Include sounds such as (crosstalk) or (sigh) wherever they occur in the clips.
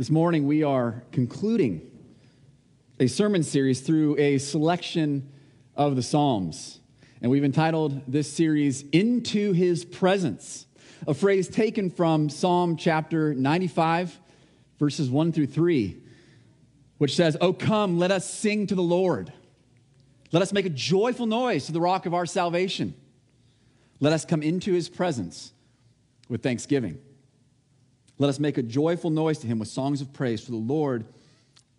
This morning, we are concluding a sermon series through a selection of the Psalms. And we've entitled this series, Into His Presence, a phrase taken from Psalm chapter 95, verses 1 through 3, which says, Oh, come, let us sing to the Lord. Let us make a joyful noise to the rock of our salvation. Let us come into his presence with thanksgiving. Let us make a joyful noise to him with songs of praise, for the Lord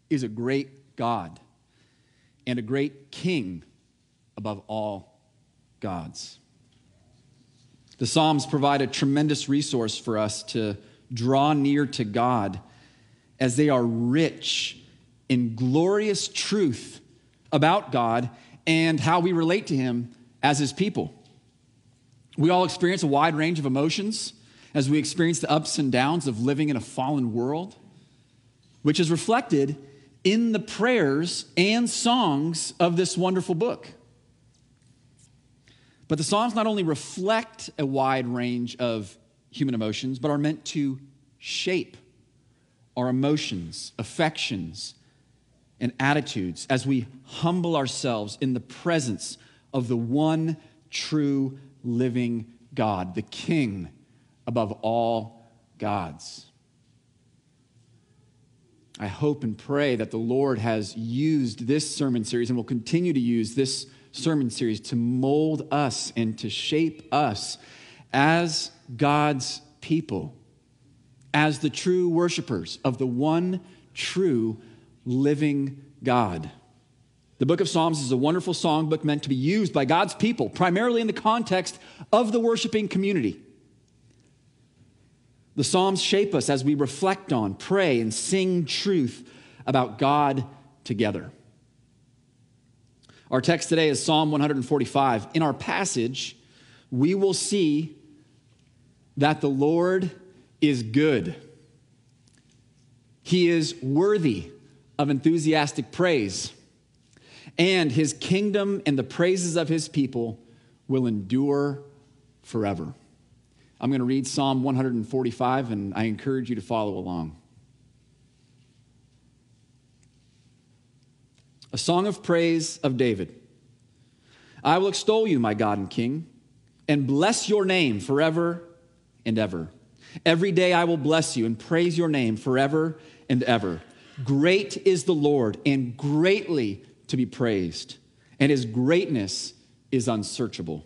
is a great God and a great King above all gods. The Psalms provide a tremendous resource for us to draw near to God as they are rich in glorious truth about God and how we relate to Him as His people. We all experience a wide range of emotions as we experience the ups and downs of living in a fallen world, which is reflected in the prayers and songs of this wonderful book. But the Psalms not only reflect a wide range of human emotions, but are meant to shape our emotions, affections, and attitudes as we humble ourselves in the presence of the one true living God, the King above all gods. I hope and pray that the Lord has used this sermon series and will continue to use this sermon series to mold us and to shape us as God's people, as the true worshipers of the one true living God. The book of Psalms is a wonderful songbook meant to be used by God's people, primarily in the context of the worshiping community. The Psalms shape us as we reflect on, pray, and sing truth about God together. Our text today is Psalm 145. In our passage, we will see that the Lord is good. He is worthy of enthusiastic praise, and his kingdom and the praises of his people will endure forever. I'm going to read Psalm 145, and I encourage you to follow along. A song of praise of David. I will extol you, my God and King, and bless your name forever and ever. Every day I will bless you and praise your name forever and ever. Great is the Lord and greatly to be praised, and his greatness is unsearchable.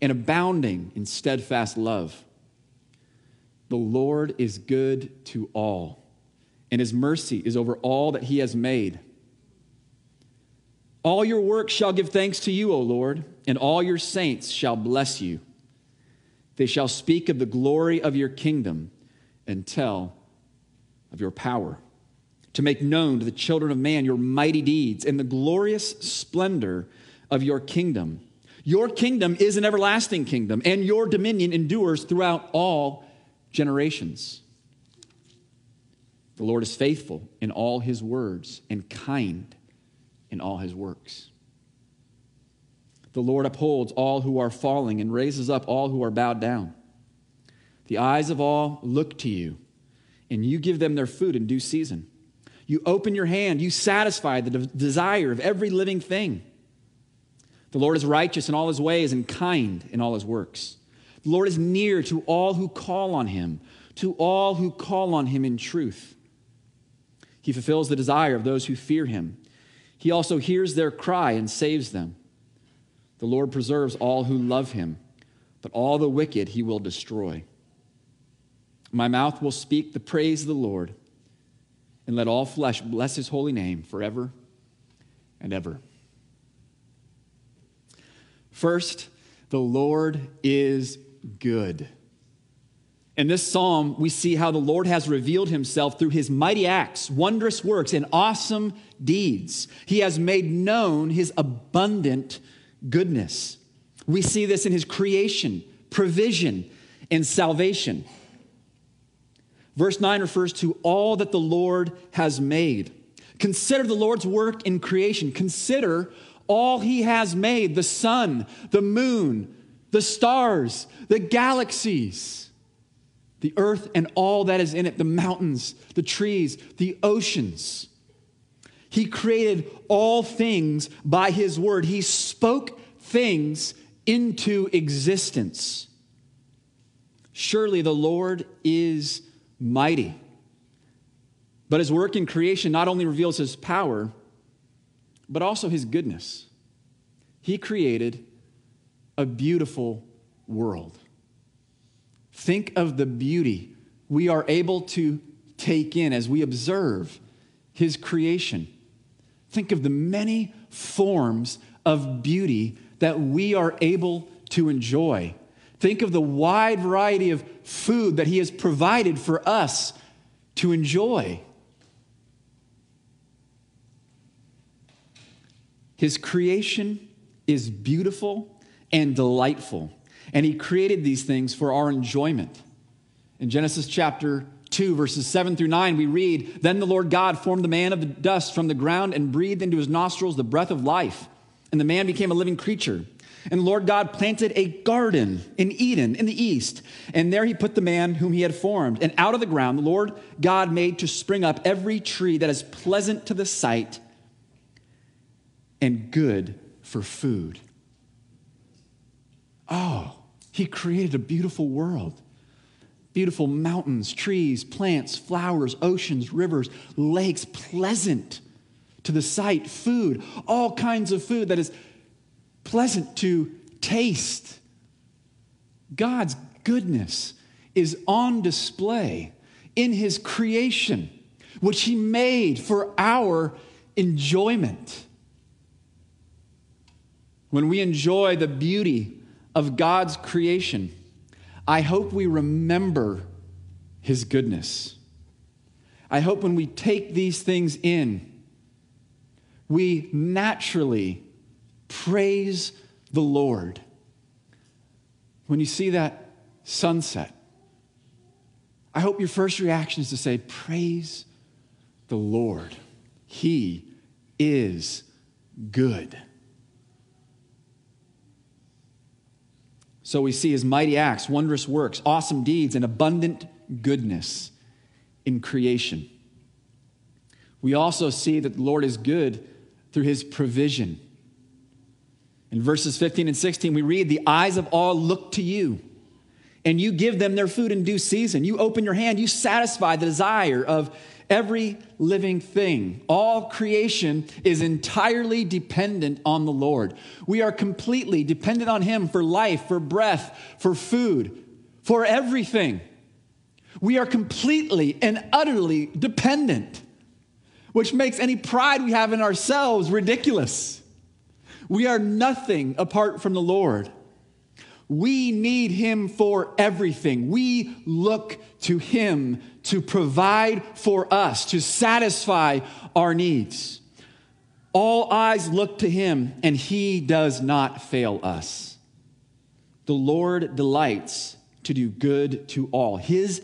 and abounding in steadfast love. The Lord is good to all, and his mercy is over all that he has made. All your works shall give thanks to you, O Lord, and all your saints shall bless you. They shall speak of the glory of your kingdom and tell of your power, to make known to the children of man your mighty deeds and the glorious splendor of your kingdom. Your kingdom is an everlasting kingdom, and your dominion endures throughout all generations. The Lord is faithful in all his words and kind in all his works. The Lord upholds all who are falling and raises up all who are bowed down. The eyes of all look to you, and you give them their food in due season. You open your hand, you satisfy the de- desire of every living thing. The Lord is righteous in all his ways and kind in all his works. The Lord is near to all who call on him, to all who call on him in truth. He fulfills the desire of those who fear him. He also hears their cry and saves them. The Lord preserves all who love him, but all the wicked he will destroy. My mouth will speak the praise of the Lord, and let all flesh bless his holy name forever and ever. First, the Lord is good. In this psalm, we see how the Lord has revealed himself through his mighty acts, wondrous works, and awesome deeds. He has made known his abundant goodness. We see this in his creation, provision, and salvation. Verse 9 refers to all that the Lord has made. Consider the Lord's work in creation. Consider all he has made the sun, the moon, the stars, the galaxies the earth and all that is in it, the mountains, the trees, the oceans. He created all things by his word. He spoke things into existence. Surely the Lord is mighty. But his work in creation not only reveals his power, but also his goodness. He created a beautiful world. Think of the beauty we are able to take in as we observe His creation. Think of the many forms of beauty that we are able to enjoy. Think of the wide variety of food that He has provided for us to enjoy. His creation is beautiful and delightful. And he created these things for our enjoyment. In Genesis chapter 2, verses 7 through 9, we read Then the Lord God formed the man of the dust from the ground and breathed into his nostrils the breath of life. And the man became a living creature. And the Lord God planted a garden in Eden in the east. And there he put the man whom he had formed. And out of the ground, the Lord God made to spring up every tree that is pleasant to the sight and good for food. Oh, he created a beautiful world. Beautiful mountains, trees, plants, flowers, oceans, rivers, lakes, pleasant to the sight, food, all kinds of food that is pleasant to taste. God's goodness is on display in his creation, which he made for our enjoyment. When we enjoy the beauty of God's creation, I hope we remember his goodness. I hope when we take these things in, we naturally praise the Lord. When you see that sunset, I hope your first reaction is to say, Praise the Lord. He is good. So we see his mighty acts, wondrous works, awesome deeds, and abundant goodness in creation. We also see that the Lord is good through his provision. In verses 15 and 16, we read, The eyes of all look to you, and you give them their food in due season. You open your hand, you satisfy the desire of every living thing. All creation is entirely dependent on the Lord. We are completely dependent on Him for life, for breath, for food, for everything. We are completely and utterly dependent, which makes any pride we have in ourselves ridiculous. We are nothing apart from the Lord. We need him for everything. We look to him to provide for us, to satisfy our needs. All eyes look to him, and he does not fail us. The Lord delights to do good to all. His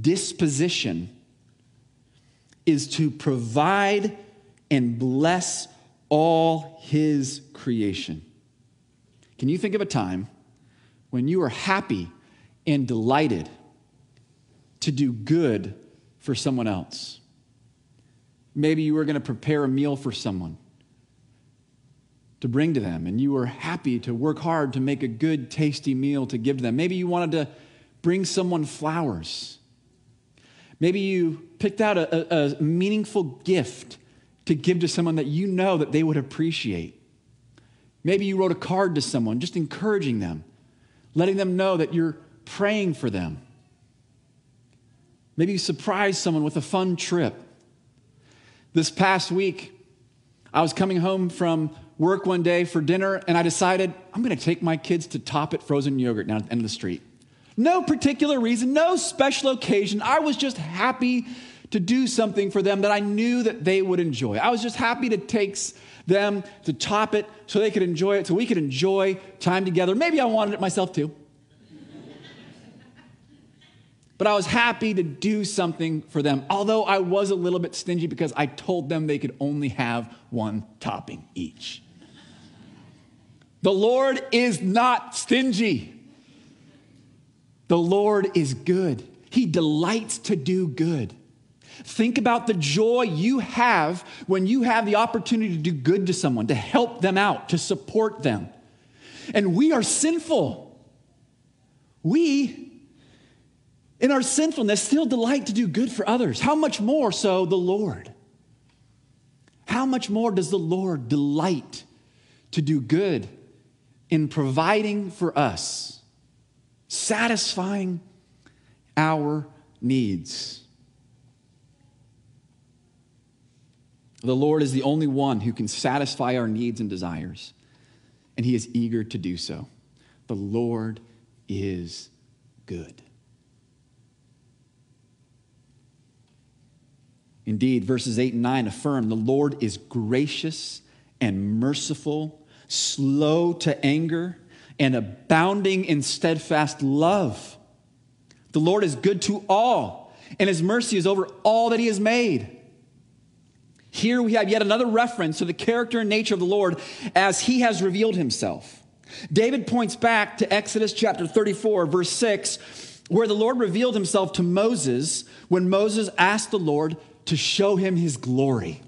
disposition is to provide and bless all his creation. Can you think of a time? when you are happy and delighted to do good for someone else. Maybe you were going to prepare a meal for someone to bring to them, and you were happy to work hard to make a good, tasty meal to give to them. Maybe you wanted to bring someone flowers. Maybe you picked out a, a, a meaningful gift to give to someone that you know that they would appreciate. Maybe you wrote a card to someone just encouraging them letting them know that you're praying for them. Maybe surprise someone with a fun trip. This past week, I was coming home from work one day for dinner, and I decided I'm going to take my kids to Top It frozen yogurt down at the end of the street. No particular reason, no special occasion. I was just happy to do something for them that I knew that they would enjoy. I was just happy to take them to top it so they could enjoy it, so we could enjoy time together. Maybe I wanted it myself too. But I was happy to do something for them, although I was a little bit stingy because I told them they could only have one topping each. The Lord is not stingy. The Lord is good. He delights to do good. Think about the joy you have when you have the opportunity to do good to someone, to help them out, to support them. And we are sinful. We, in our sinfulness, still delight to do good for others. How much more so the Lord? How much more does the Lord delight to do good in providing for us? satisfying our needs. The Lord is the only one who can satisfy our needs and desires, and He is eager to do so. The Lord is good. Indeed, verses 8 and 9 affirm the Lord is gracious and merciful, slow to anger and abounding in steadfast love. The Lord is good to all, and his mercy is over all that he has made. Here we have yet another reference to the character and nature of the Lord as he has revealed himself. David points back to Exodus chapter 34, verse 6, where the Lord revealed himself to Moses when Moses asked the Lord to show him his glory.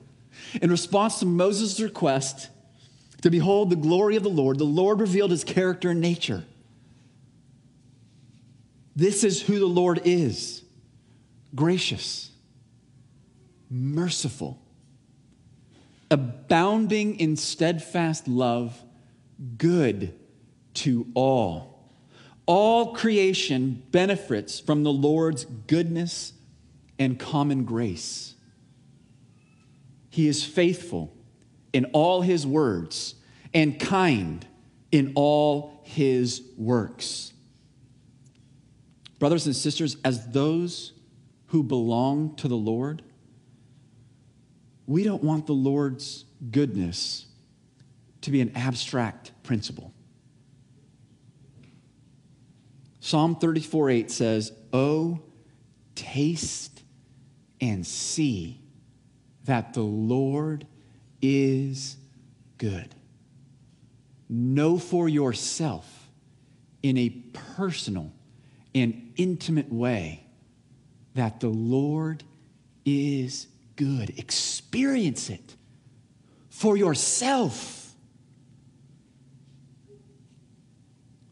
In response to Moses' request, to behold the glory of the Lord, the Lord revealed his character and nature. This is who the Lord is gracious, merciful, abounding in steadfast love, good to all. All creation benefits from the Lord's goodness and common grace. He is faithful in all his words and kind in all his works. Brothers and sisters, as those who belong to the Lord, we don't want the Lord's goodness to be an abstract principle. Psalm 34 8 says, Oh, taste and see that the Lord is good. Know for yourself in a personal and intimate way that the Lord is good. Experience it for yourself.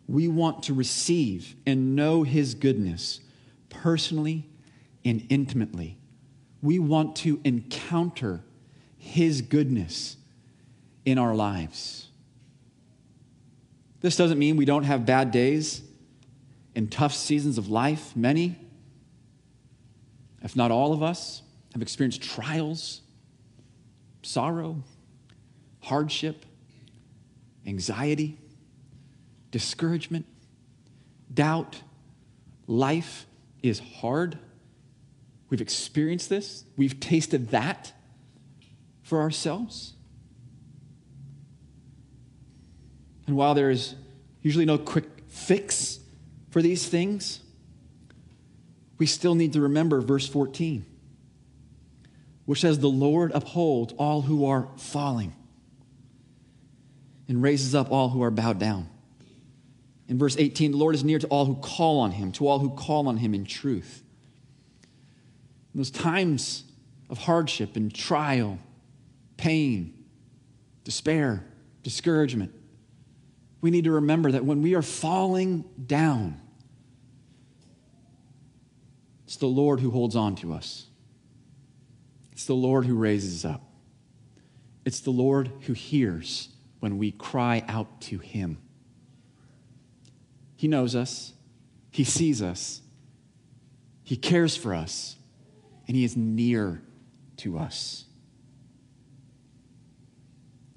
We want to receive and know His goodness personally and intimately. We want to encounter his goodness in our lives. This doesn't mean we don't have bad days and tough seasons of life. Many, if not all of us, have experienced trials, sorrow, hardship, anxiety, discouragement, doubt. Life is hard. We've experienced this, we've tasted that for ourselves. And while there is usually no quick fix for these things, we still need to remember verse 14, which says, The Lord upholds all who are falling and raises up all who are bowed down. In verse 18, the Lord is near to all who call on him, to all who call on him in truth. In those times of hardship and trial pain, despair, discouragement, we need to remember that when we are falling down, it's the Lord who holds on to us. It's the Lord who raises up. It's the Lord who hears when we cry out to Him. He knows us, He sees us, He cares for us, and He is near to us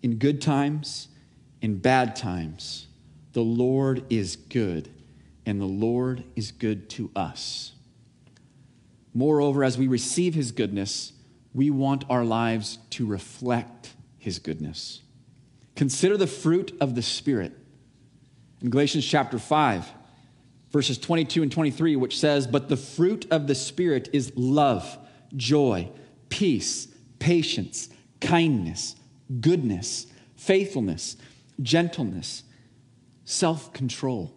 in good times, in bad times, the Lord is good and the Lord is good to us. Moreover, as we receive his goodness, we want our lives to reflect his goodness. Consider the fruit of the Spirit. In Galatians chapter 5, verses 22 and 23, which says, But the fruit of the Spirit is love, joy, peace, patience, kindness, goodness, faithfulness, gentleness, self control.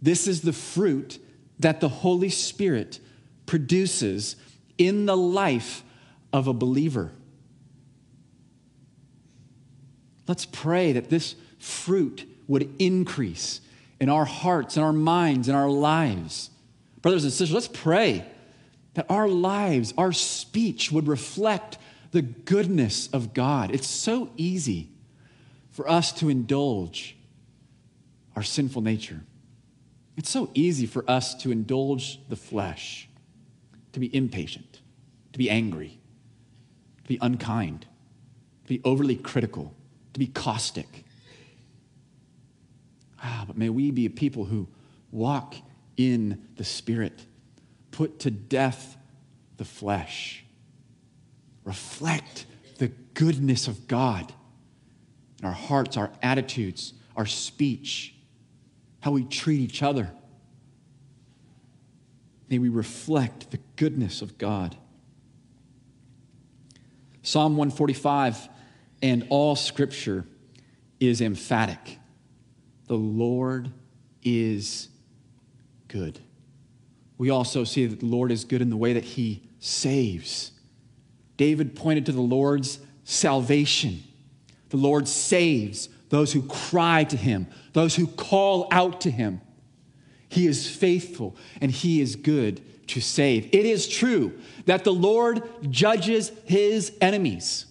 This is the fruit that the Holy Spirit produces in the life of a believer. Let's pray that this fruit would increase in our hearts, in our minds, in our lives. Brothers and sisters, let's pray that our lives, our speech would reflect the goodness of God. It's so easy for us to indulge our sinful nature. It's so easy for us to indulge the flesh, to be impatient, to be angry, to be unkind, to be overly critical, to be caustic. Ah, but may we be a people who walk in the Spirit, put to death the flesh, reflect the goodness of God in our hearts, our attitudes, our speech, how we treat each other. May we reflect the goodness of God. Psalm 145 and all scripture is emphatic. The Lord is good. We also see that the Lord is good in the way that he saves. David pointed to the Lord's salvation. The Lord saves those who cry to him, those who call out to him. He is faithful and he is good to save. It is true that the Lord judges his enemies.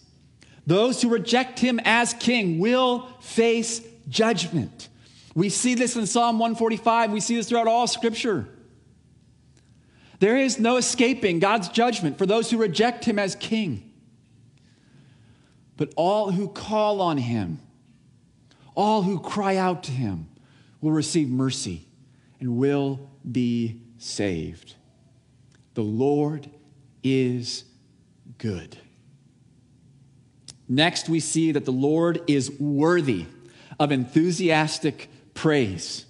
Those who reject him as king will face judgment. We see this in Psalm 145. We see this throughout all scripture. There is no escaping God's judgment for those who reject him as king. But all who call on him, all who cry out to him, will receive mercy and will be saved. The Lord is good. Next, we see that the Lord is worthy of enthusiastic praise.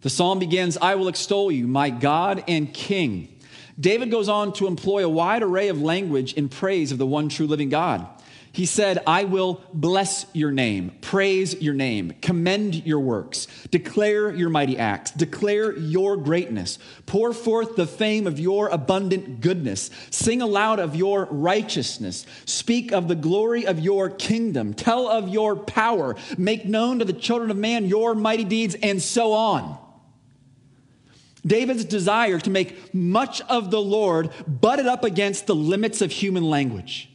The psalm begins, I will extol you, my God and King. David goes on to employ a wide array of language in praise of the one true living God. He said, I will bless your name, praise your name, commend your works, declare your mighty acts, declare your greatness, pour forth the fame of your abundant goodness, sing aloud of your righteousness, speak of the glory of your kingdom, tell of your power, make known to the children of man your mighty deeds, and so on. David's desire to make much of the Lord butted up against the limits of human language.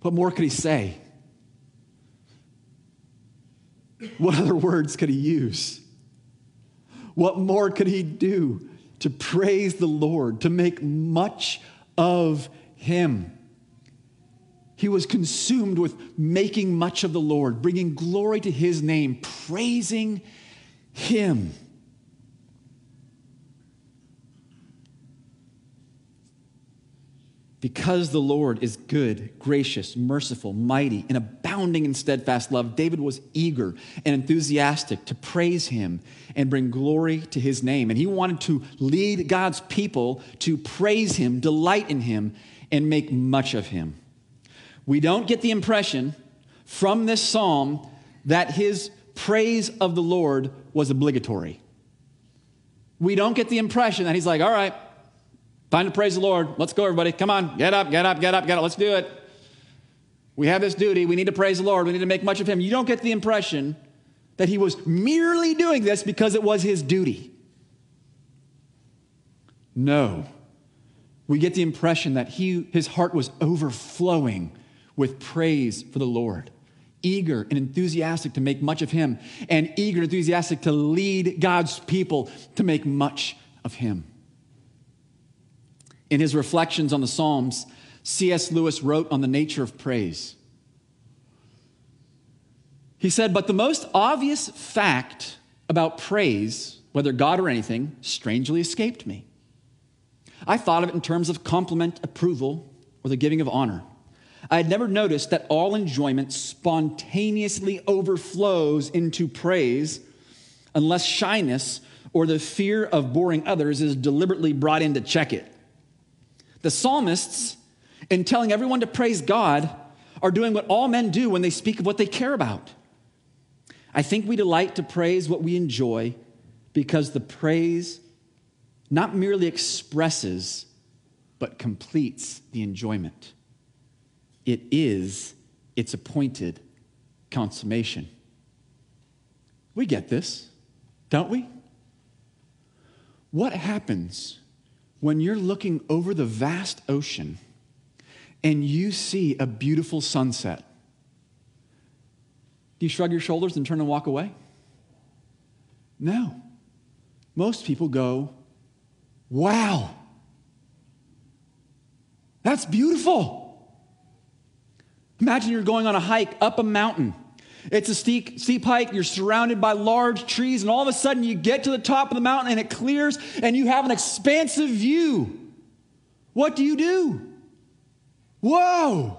What more could he say? What other words could he use? What more could he do to praise the Lord, to make much of him? He was consumed with making much of the Lord, bringing glory to his name, praising him. Because the Lord is good, gracious, merciful, mighty, and abounding in steadfast love, David was eager and enthusiastic to praise him and bring glory to his name. And he wanted to lead God's people to praise him, delight in him, and make much of him. We don't get the impression from this psalm that his praise of the Lord was obligatory. We don't get the impression that he's like, all right, Time to praise the Lord. Let's go, everybody. Come on. Get up, get up, get up, get up. Let's do it. We have this duty. We need to praise the Lord. We need to make much of Him. You don't get the impression that He was merely doing this because it was His duty. No. We get the impression that he, his heart was overflowing with praise for the Lord, eager and enthusiastic to make much of Him, and eager and enthusiastic to lead God's people to make much of Him. In his reflections on the Psalms, C.S. Lewis wrote on the nature of praise. He said, But the most obvious fact about praise, whether God or anything, strangely escaped me. I thought of it in terms of compliment, approval, or the giving of honor. I had never noticed that all enjoyment spontaneously overflows into praise unless shyness or the fear of boring others is deliberately brought in to check it. The psalmists, in telling everyone to praise God, are doing what all men do when they speak of what they care about. I think we delight to praise what we enjoy because the praise not merely expresses, but completes the enjoyment. It is its appointed consummation. We get this, don't we? What happens when you're looking over the vast ocean and you see a beautiful sunset? Do you shrug your shoulders and turn and walk away? No. Most people go, Wow, that's beautiful. Imagine you're going on a hike up a mountain. It's a steep, steep hike. You're surrounded by large trees, and all of a sudden you get to the top of the mountain and it clears and you have an expansive view. What do you do? Whoa!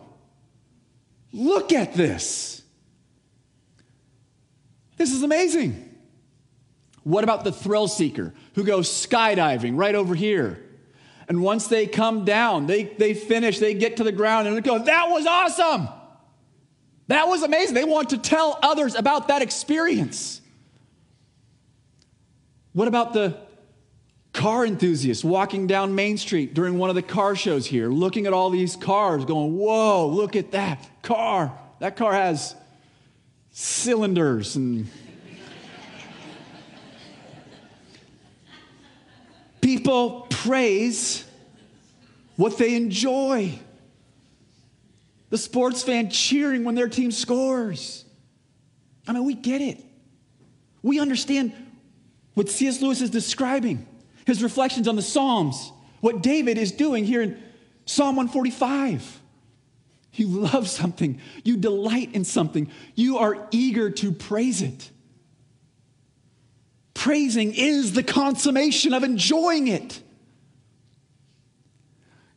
Look at this. This is amazing. What about the thrill seeker who goes skydiving right over here? And once they come down, they, they finish, they get to the ground and they go, That was awesome! That was amazing. They want to tell others about that experience. What about the car enthusiast walking down Main Street during one of the car shows here, looking at all these cars, going, Whoa, look at that car. That car has cylinders and. People praise what they enjoy. The sports fan cheering when their team scores. I mean, we get it. We understand what C.S. Lewis is describing, his reflections on the Psalms, what David is doing here in Psalm 145. You love something, you delight in something, you are eager to praise it. Praising is the consummation of enjoying it.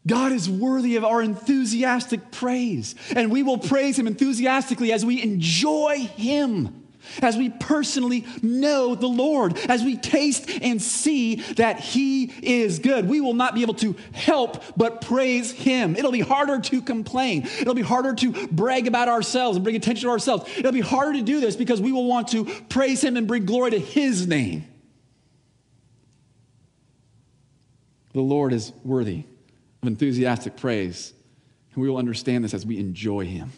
God is worthy of our enthusiastic praise, and we will praise Him enthusiastically as we enjoy Him, as we personally know the Lord, as we taste and see that He is good. We will not be able to help but praise Him. It'll be harder to complain, it'll be harder to brag about ourselves and bring attention to ourselves. It'll be harder to do this because we will want to praise Him and bring glory to His name. The Lord is worthy of enthusiastic praise. And we will understand this as we enjoy Him,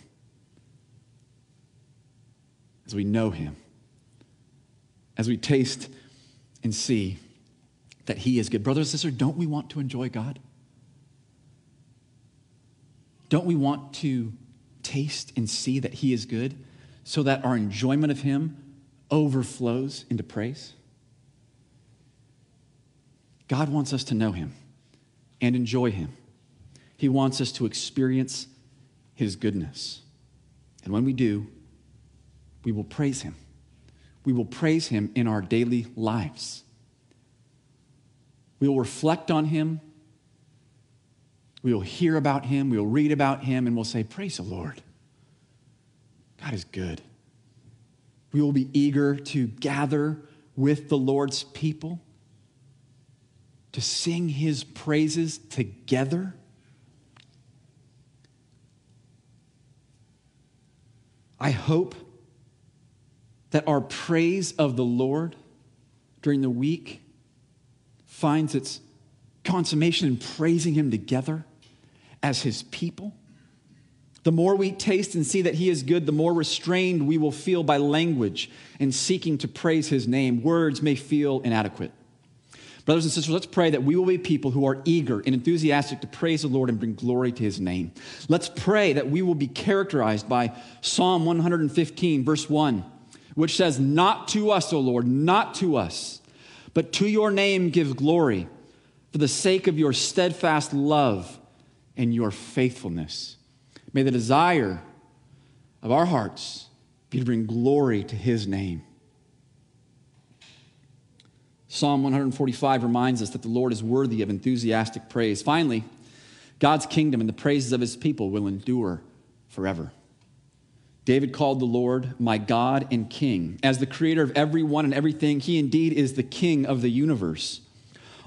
as we know Him, as we taste and see that He is good. Brothers and sisters, don't we want to enjoy God? Don't we want to taste and see that He is good so that our enjoyment of Him overflows into praise? God wants us to know Him and enjoy Him. He wants us to experience His goodness. And when we do, we will praise Him. We will praise Him in our daily lives. We will reflect on Him. We will hear about Him. We will read about Him, and we'll say, Praise the Lord. God is good. We will be eager to gather with the Lord's people to sing his praises together? I hope that our praise of the Lord during the week finds its consummation in praising him together as his people. The more we taste and see that he is good, the more restrained we will feel by language and seeking to praise his name. Words may feel inadequate. Brothers and sisters, let's pray that we will be people who are eager and enthusiastic to praise the Lord and bring glory to his name. Let's pray that we will be characterized by Psalm 115, verse 1, which says, Not to us, O Lord, not to us, but to your name give glory for the sake of your steadfast love and your faithfulness. May the desire of our hearts be to bring glory to his name. Psalm 145 reminds us that the Lord is worthy of enthusiastic praise. Finally, God's kingdom and the praises of his people will endure forever. David called the Lord my God and King. As the creator of everyone and everything, he indeed is the King of the universe.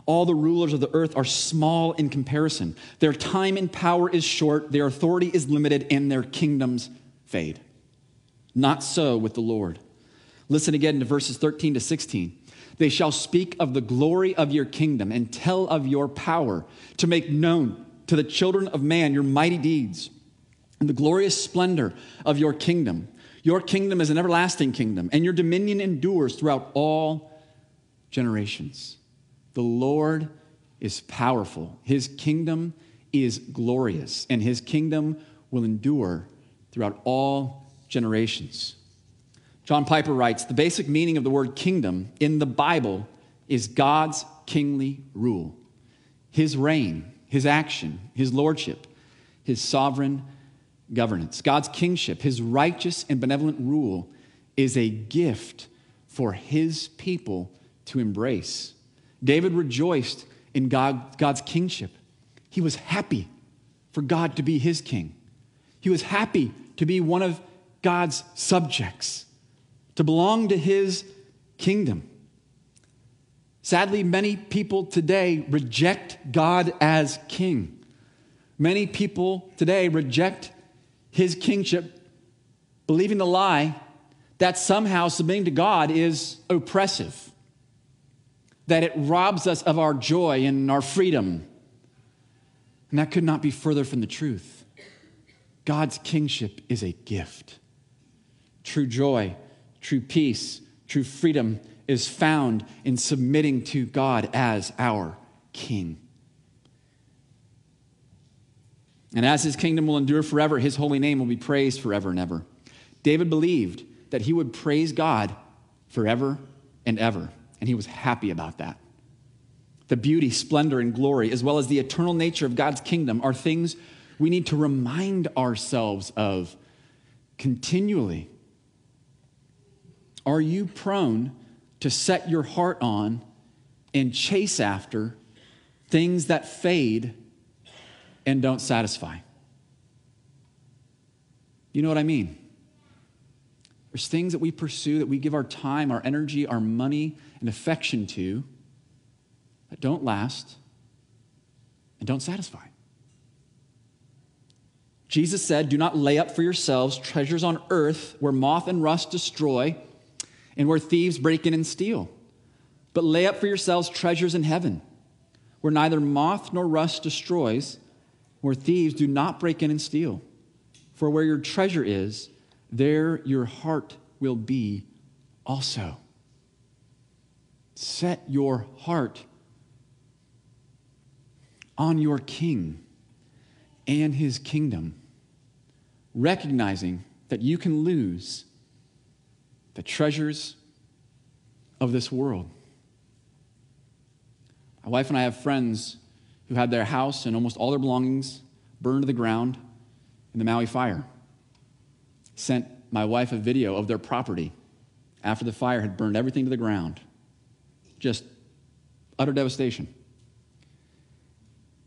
All the rulers of the earth are small in comparison. Their time and power is short, their authority is limited, and their kingdoms fade. Not so with the Lord. Listen again to verses 13 to 16. They shall speak of the glory of your kingdom and tell of your power to make known to the children of man your mighty deeds and the glorious splendor of your kingdom. Your kingdom is an everlasting kingdom, and your dominion endures throughout all generations. The Lord is powerful, his kingdom is glorious, and his kingdom will endure throughout all generations. John Piper writes The basic meaning of the word kingdom in the Bible is God's kingly rule, his reign, his action, his lordship, his sovereign governance. God's kingship, his righteous and benevolent rule, is a gift for his people to embrace. David rejoiced in God, God's kingship. He was happy for God to be his king. He was happy to be one of God's subjects to belong to his kingdom. Sadly, many people today reject God as king. Many people today reject his kingship, believing the lie that somehow submitting to God is oppressive, that it robs us of our joy and our freedom. And that could not be further from the truth. God's kingship is a gift. True joy True peace, true freedom is found in submitting to God as our King. And as his kingdom will endure forever, his holy name will be praised forever and ever. David believed that he would praise God forever and ever, and he was happy about that. The beauty, splendor, and glory, as well as the eternal nature of God's kingdom, are things we need to remind ourselves of continually are you prone to set your heart on and chase after things that fade and don't satisfy? You know what I mean? There's things that we pursue, that we give our time, our energy, our money, and affection to that don't last and don't satisfy. Jesus said, Do not lay up for yourselves treasures on earth where moth and rust destroy and where thieves break in and steal. But lay up for yourselves treasures in heaven, where neither moth nor rust destroys, where thieves do not break in and steal. For where your treasure is, there your heart will be also. Set your heart on your king and his kingdom, recognizing that you can lose the treasures of this world. My wife and I have friends who had their house and almost all their belongings burned to the ground in the Maui fire. Sent my wife a video of their property after the fire had burned everything to the ground. Just utter devastation.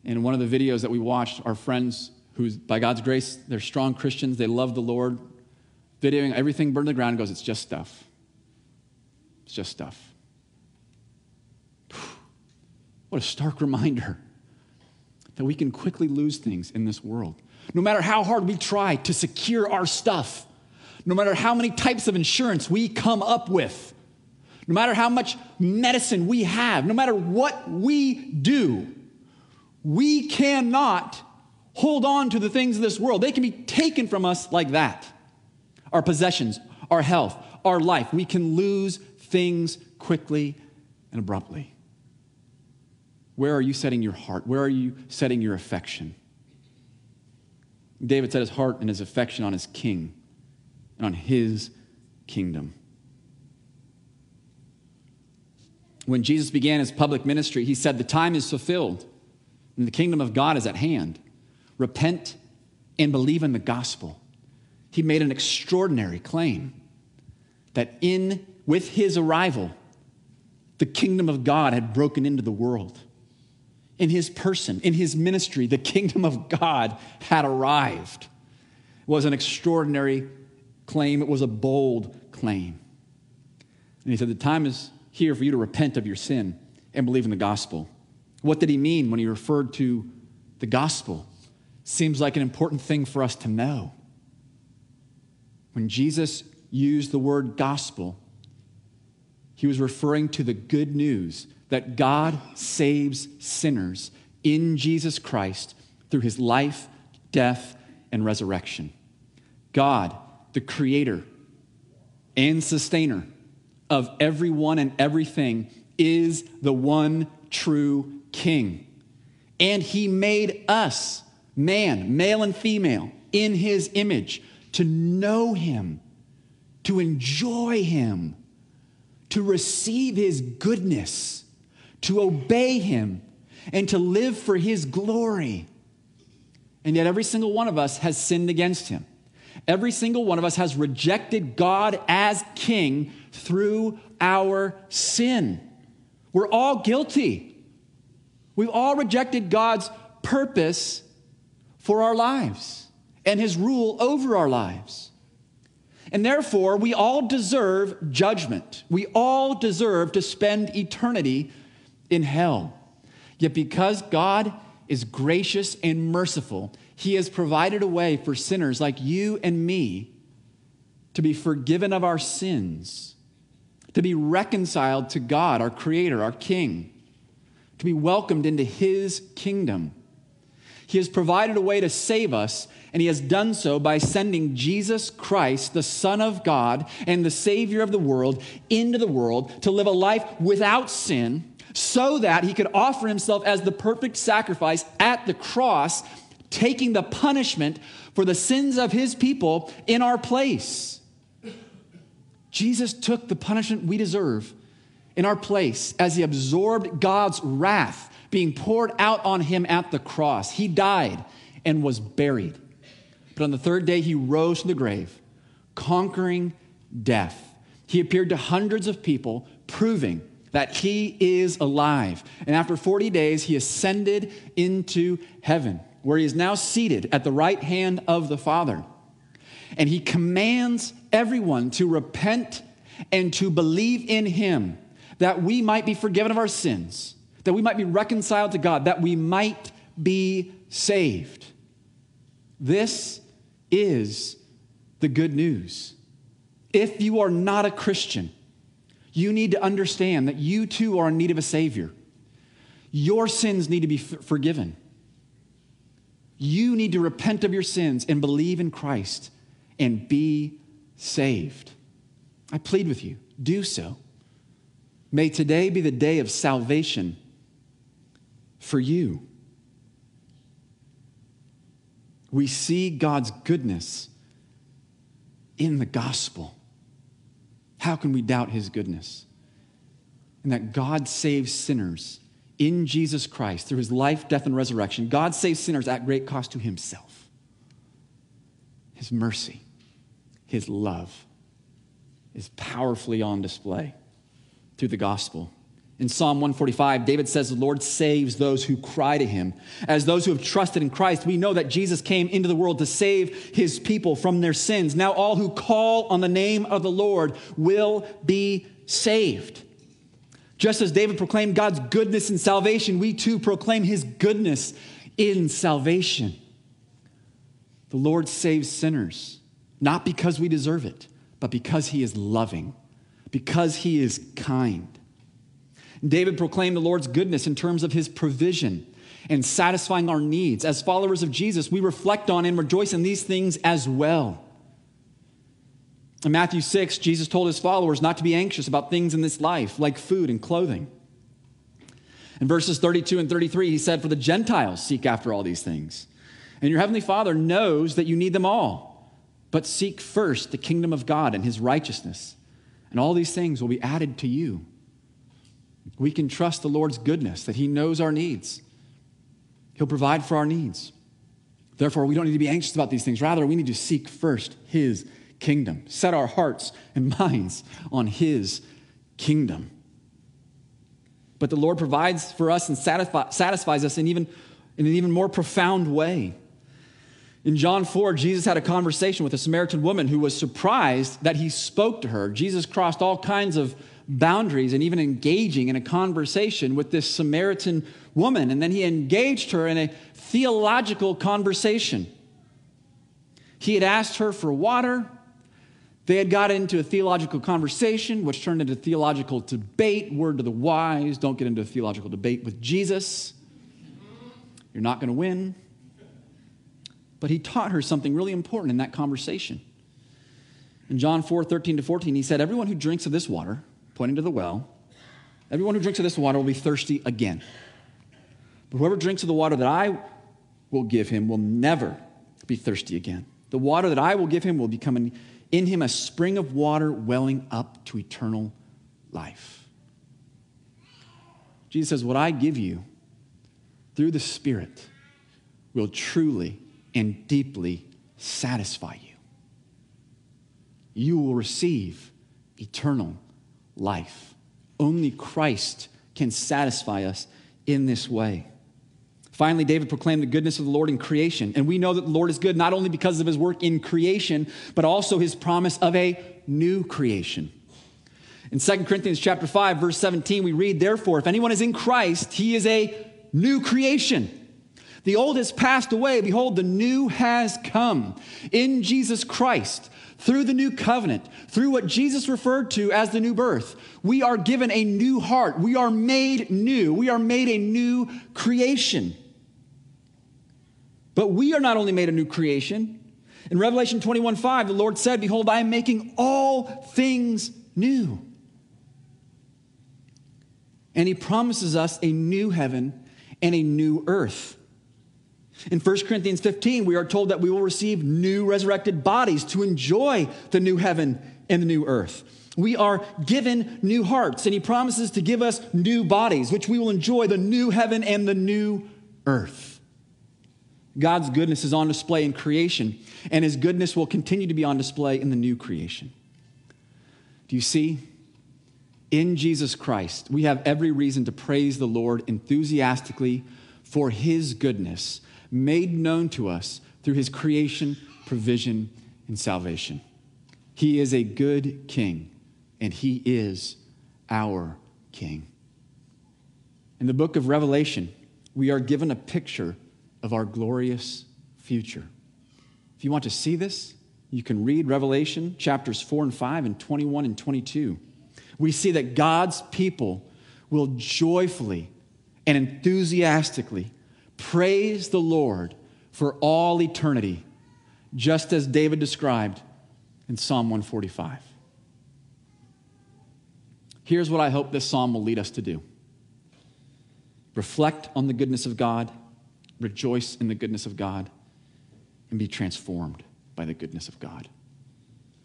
In one of the videos that we watched, our friends, who, by God's grace, they're strong Christians, they love the Lord, videoing everything burned to the ground and goes, It's just stuff. It's just stuff. What a stark (laughs) reminder that we can quickly lose things in this world. No matter how hard we try to secure our stuff, no matter how many types of insurance we come up with, no matter how much medicine we have, no matter what we do, we cannot hold on to the things of this world. They can be taken from us like that our possessions, our health, our life. We can lose things quickly and abruptly. Where are you setting your heart? Where are you setting your affection? David set his heart and his affection on his king and on his kingdom. When Jesus began his public ministry, he said, The time is fulfilled and the kingdom of God is at hand. Repent and believe in the gospel he made an extraordinary claim. that in with his arrival, the kingdom of God had broken into the world. In his person, in his ministry, the kingdom of God had arrived. It was an extraordinary claim, it was a bold claim. And he said, The time is here for you to repent of your sin and believe in the gospel. What did he mean when he referred to the gospel? Seems like an important thing for us to know. When Jesus used the word gospel, he was referring to the good news that God saves sinners in Jesus Christ through his life, death, and resurrection. God, the creator and sustainer of everyone and everything, is the one true king. And he made us, man, male and female, in his image, to know him, to enjoy him, to receive his goodness, to obey him, and to live for his glory. And yet, every single one of us has sinned against him. Every single one of us has rejected God as king through our sin. We're all guilty. We've all rejected God's purpose for our lives and his rule over our lives. And therefore, we all deserve judgment. We all deserve to spend eternity in hell. Yet, because God is gracious and merciful, he has provided a way for sinners like you and me to be forgiven of our sins, to be reconciled to God, our Creator, our King, to be welcomed into His kingdom. He has provided a way to save us, and He has done so by sending Jesus Christ, the Son of God and the Savior of the world, into the world to live a life without sin so that He could offer Himself as the perfect sacrifice at the cross taking the punishment for the sins of his people in our place. Jesus took the punishment we deserve in our place as he absorbed God's wrath being poured out on him at the cross. He died and was buried. But on the third day, he rose from the grave, conquering death. He appeared to hundreds of people, proving that he is alive. And after 40 days, he ascended into heaven where he is now seated at the right hand of the Father. And he commands everyone to repent and to believe in him that we might be forgiven of our sins, that we might be reconciled to God, that we might be saved. This is the good news. If you are not a Christian, you need to understand that you too are in need of a Savior. Your sins need to be f- forgiven. You need to repent of your sins and believe in Christ and be saved. I plead with you, do so. May today be the day of salvation for you. We see God's goodness in the gospel. How can we doubt his goodness? And that God saves sinners in Jesus Christ through his life, death, and resurrection, God saves sinners at great cost to himself. His mercy, his love is powerfully on display through the gospel. In Psalm 145, David says, The Lord saves those who cry to him. As those who have trusted in Christ, we know that Jesus came into the world to save his people from their sins. Now, all who call on the name of the Lord will be saved. Just as David proclaimed God's goodness in salvation, we too proclaim his goodness in salvation. The Lord saves sinners, not because we deserve it, but because he is loving, because he is kind. David proclaimed the Lord's goodness in terms of his provision and satisfying our needs. As followers of Jesus, we reflect on and rejoice in these things as well. In Matthew 6, Jesus told his followers not to be anxious about things in this life, like food and clothing. In verses 32 and 33, he said, For the Gentiles seek after all these things. And your heavenly Father knows that you need them all. But seek first the kingdom of God and his righteousness, and all these things will be added to you. We can trust the Lord's goodness, that he knows our needs. He'll provide for our needs. Therefore, we don't need to be anxious about these things. Rather, we need to seek first his kingdom, set our hearts and (laughs) minds on his kingdom. But the Lord provides for us and satisfy, satisfies us in, even, in an even more profound way. In John 4, Jesus had a conversation with a Samaritan woman who was surprised that he spoke to her. Jesus crossed all kinds of boundaries and even engaging in a conversation with this Samaritan woman. And then he engaged her in a theological conversation. He had asked her for water. They had got into a theological conversation, which turned into theological debate. Word to the wise don't get into a theological debate with Jesus. You're not going to win. But he taught her something really important in that conversation. In John 4 13 to 14, he said, Everyone who drinks of this water, pointing to the well, everyone who drinks of this water will be thirsty again. But whoever drinks of the water that I will give him will never be thirsty again. The water that I will give him will become in him a spring of water welling up to eternal life. Jesus says, What I give you through the Spirit will truly and deeply satisfy you. You will receive eternal life. Only Christ can satisfy us in this way. Finally, David proclaimed the goodness of the Lord in creation. And we know that the Lord is good not only because of his work in creation, but also his promise of a new creation. In 2 Corinthians chapter 5, verse 17, we read, Therefore, if anyone is in Christ, he is a new creation. The old has passed away. Behold, the new has come. In Jesus Christ, through the new covenant, through what Jesus referred to as the new birth, we are given a new heart. We are made new. We are made a new creation. But we are not only made a new creation. In Revelation 21 5, the Lord said, Behold, I am making all things new. And He promises us a new heaven and a new earth. In 1 Corinthians 15, we are told that we will receive new resurrected bodies to enjoy the new heaven and the new earth. We are given new hearts, and He promises to give us new bodies, which we will enjoy the new heaven and the new earth. God's goodness is on display in creation, and his goodness will continue to be on display in the new creation. Do you see? In Jesus Christ, we have every reason to praise the Lord enthusiastically for his goodness made known to us through his creation, provision, and salvation. He is a good king, and he is our king. In the book of Revelation, we are given a picture of our glorious future. If you want to see this, you can read Revelation chapters 4 and 5 and 21 and 22. We see that God's people will joyfully and enthusiastically praise the Lord for all eternity, just as David described in Psalm 145. Here's what I hope this psalm will lead us to do reflect on the goodness of God rejoice in the goodness of God, and be transformed by the goodness of God.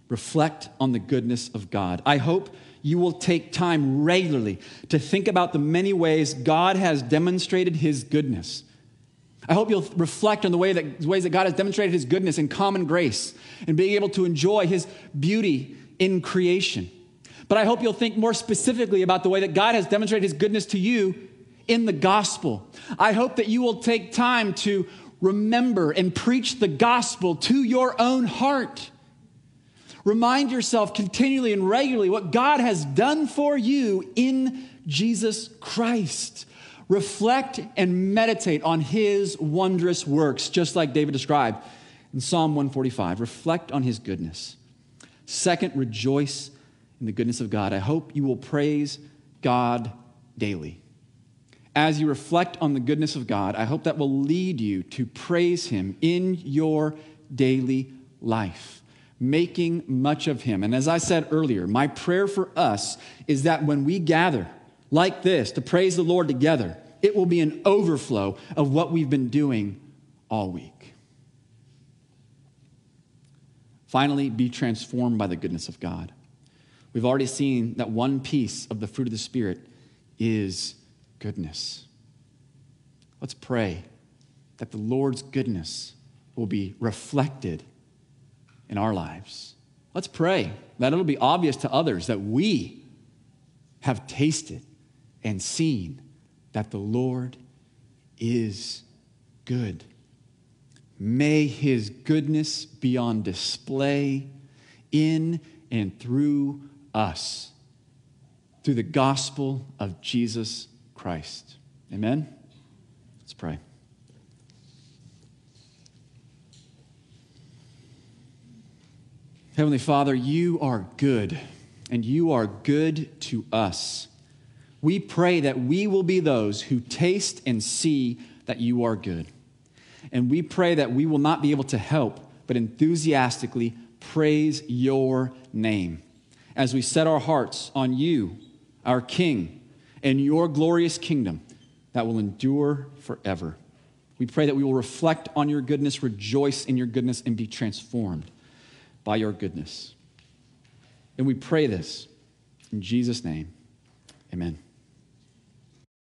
Reflect on the goodness of God. I hope you will take time regularly to think about the many ways God has demonstrated his goodness. I hope you'll reflect on the way that, ways that God has demonstrated his goodness in common grace and being able to enjoy his beauty in creation. But I hope you'll think more specifically about the way that God has demonstrated his goodness to you in the gospel. I hope that you will take time to remember and preach the gospel to your own heart. Remind yourself continually and regularly what God has done for you in Jesus Christ. Reflect and meditate on his wondrous works, just like David described in Psalm 145. Reflect on his goodness. Second, rejoice in the goodness of God. I hope you will praise God daily as you reflect on the goodness of God, I hope that will lead you to praise Him in your daily life, making much of Him. And as I said earlier, my prayer for us is that when we gather like this to praise the Lord together, it will be an overflow of what we've been doing all week. Finally, be transformed by the goodness of God. We've already seen that one piece of the fruit of the Spirit is goodness. Let's pray that the Lord's goodness will be reflected in our lives Let's pray that it'll be obvious to others that we have tasted and seen that the Lord is good. May his goodness be on display in and through us through the gospel of Jesus Christ. Amen? Let's pray. Heavenly Father, you are good, and you are good to us. We pray that we will be those who taste and see that you are good. And we pray that we will not be able to help but enthusiastically praise your name as we set our hearts on you, our King, and your glorious kingdom that will endure forever. We pray that we will reflect on your goodness, rejoice in your goodness, and be transformed by your goodness. And we pray this in Jesus' name. Amen.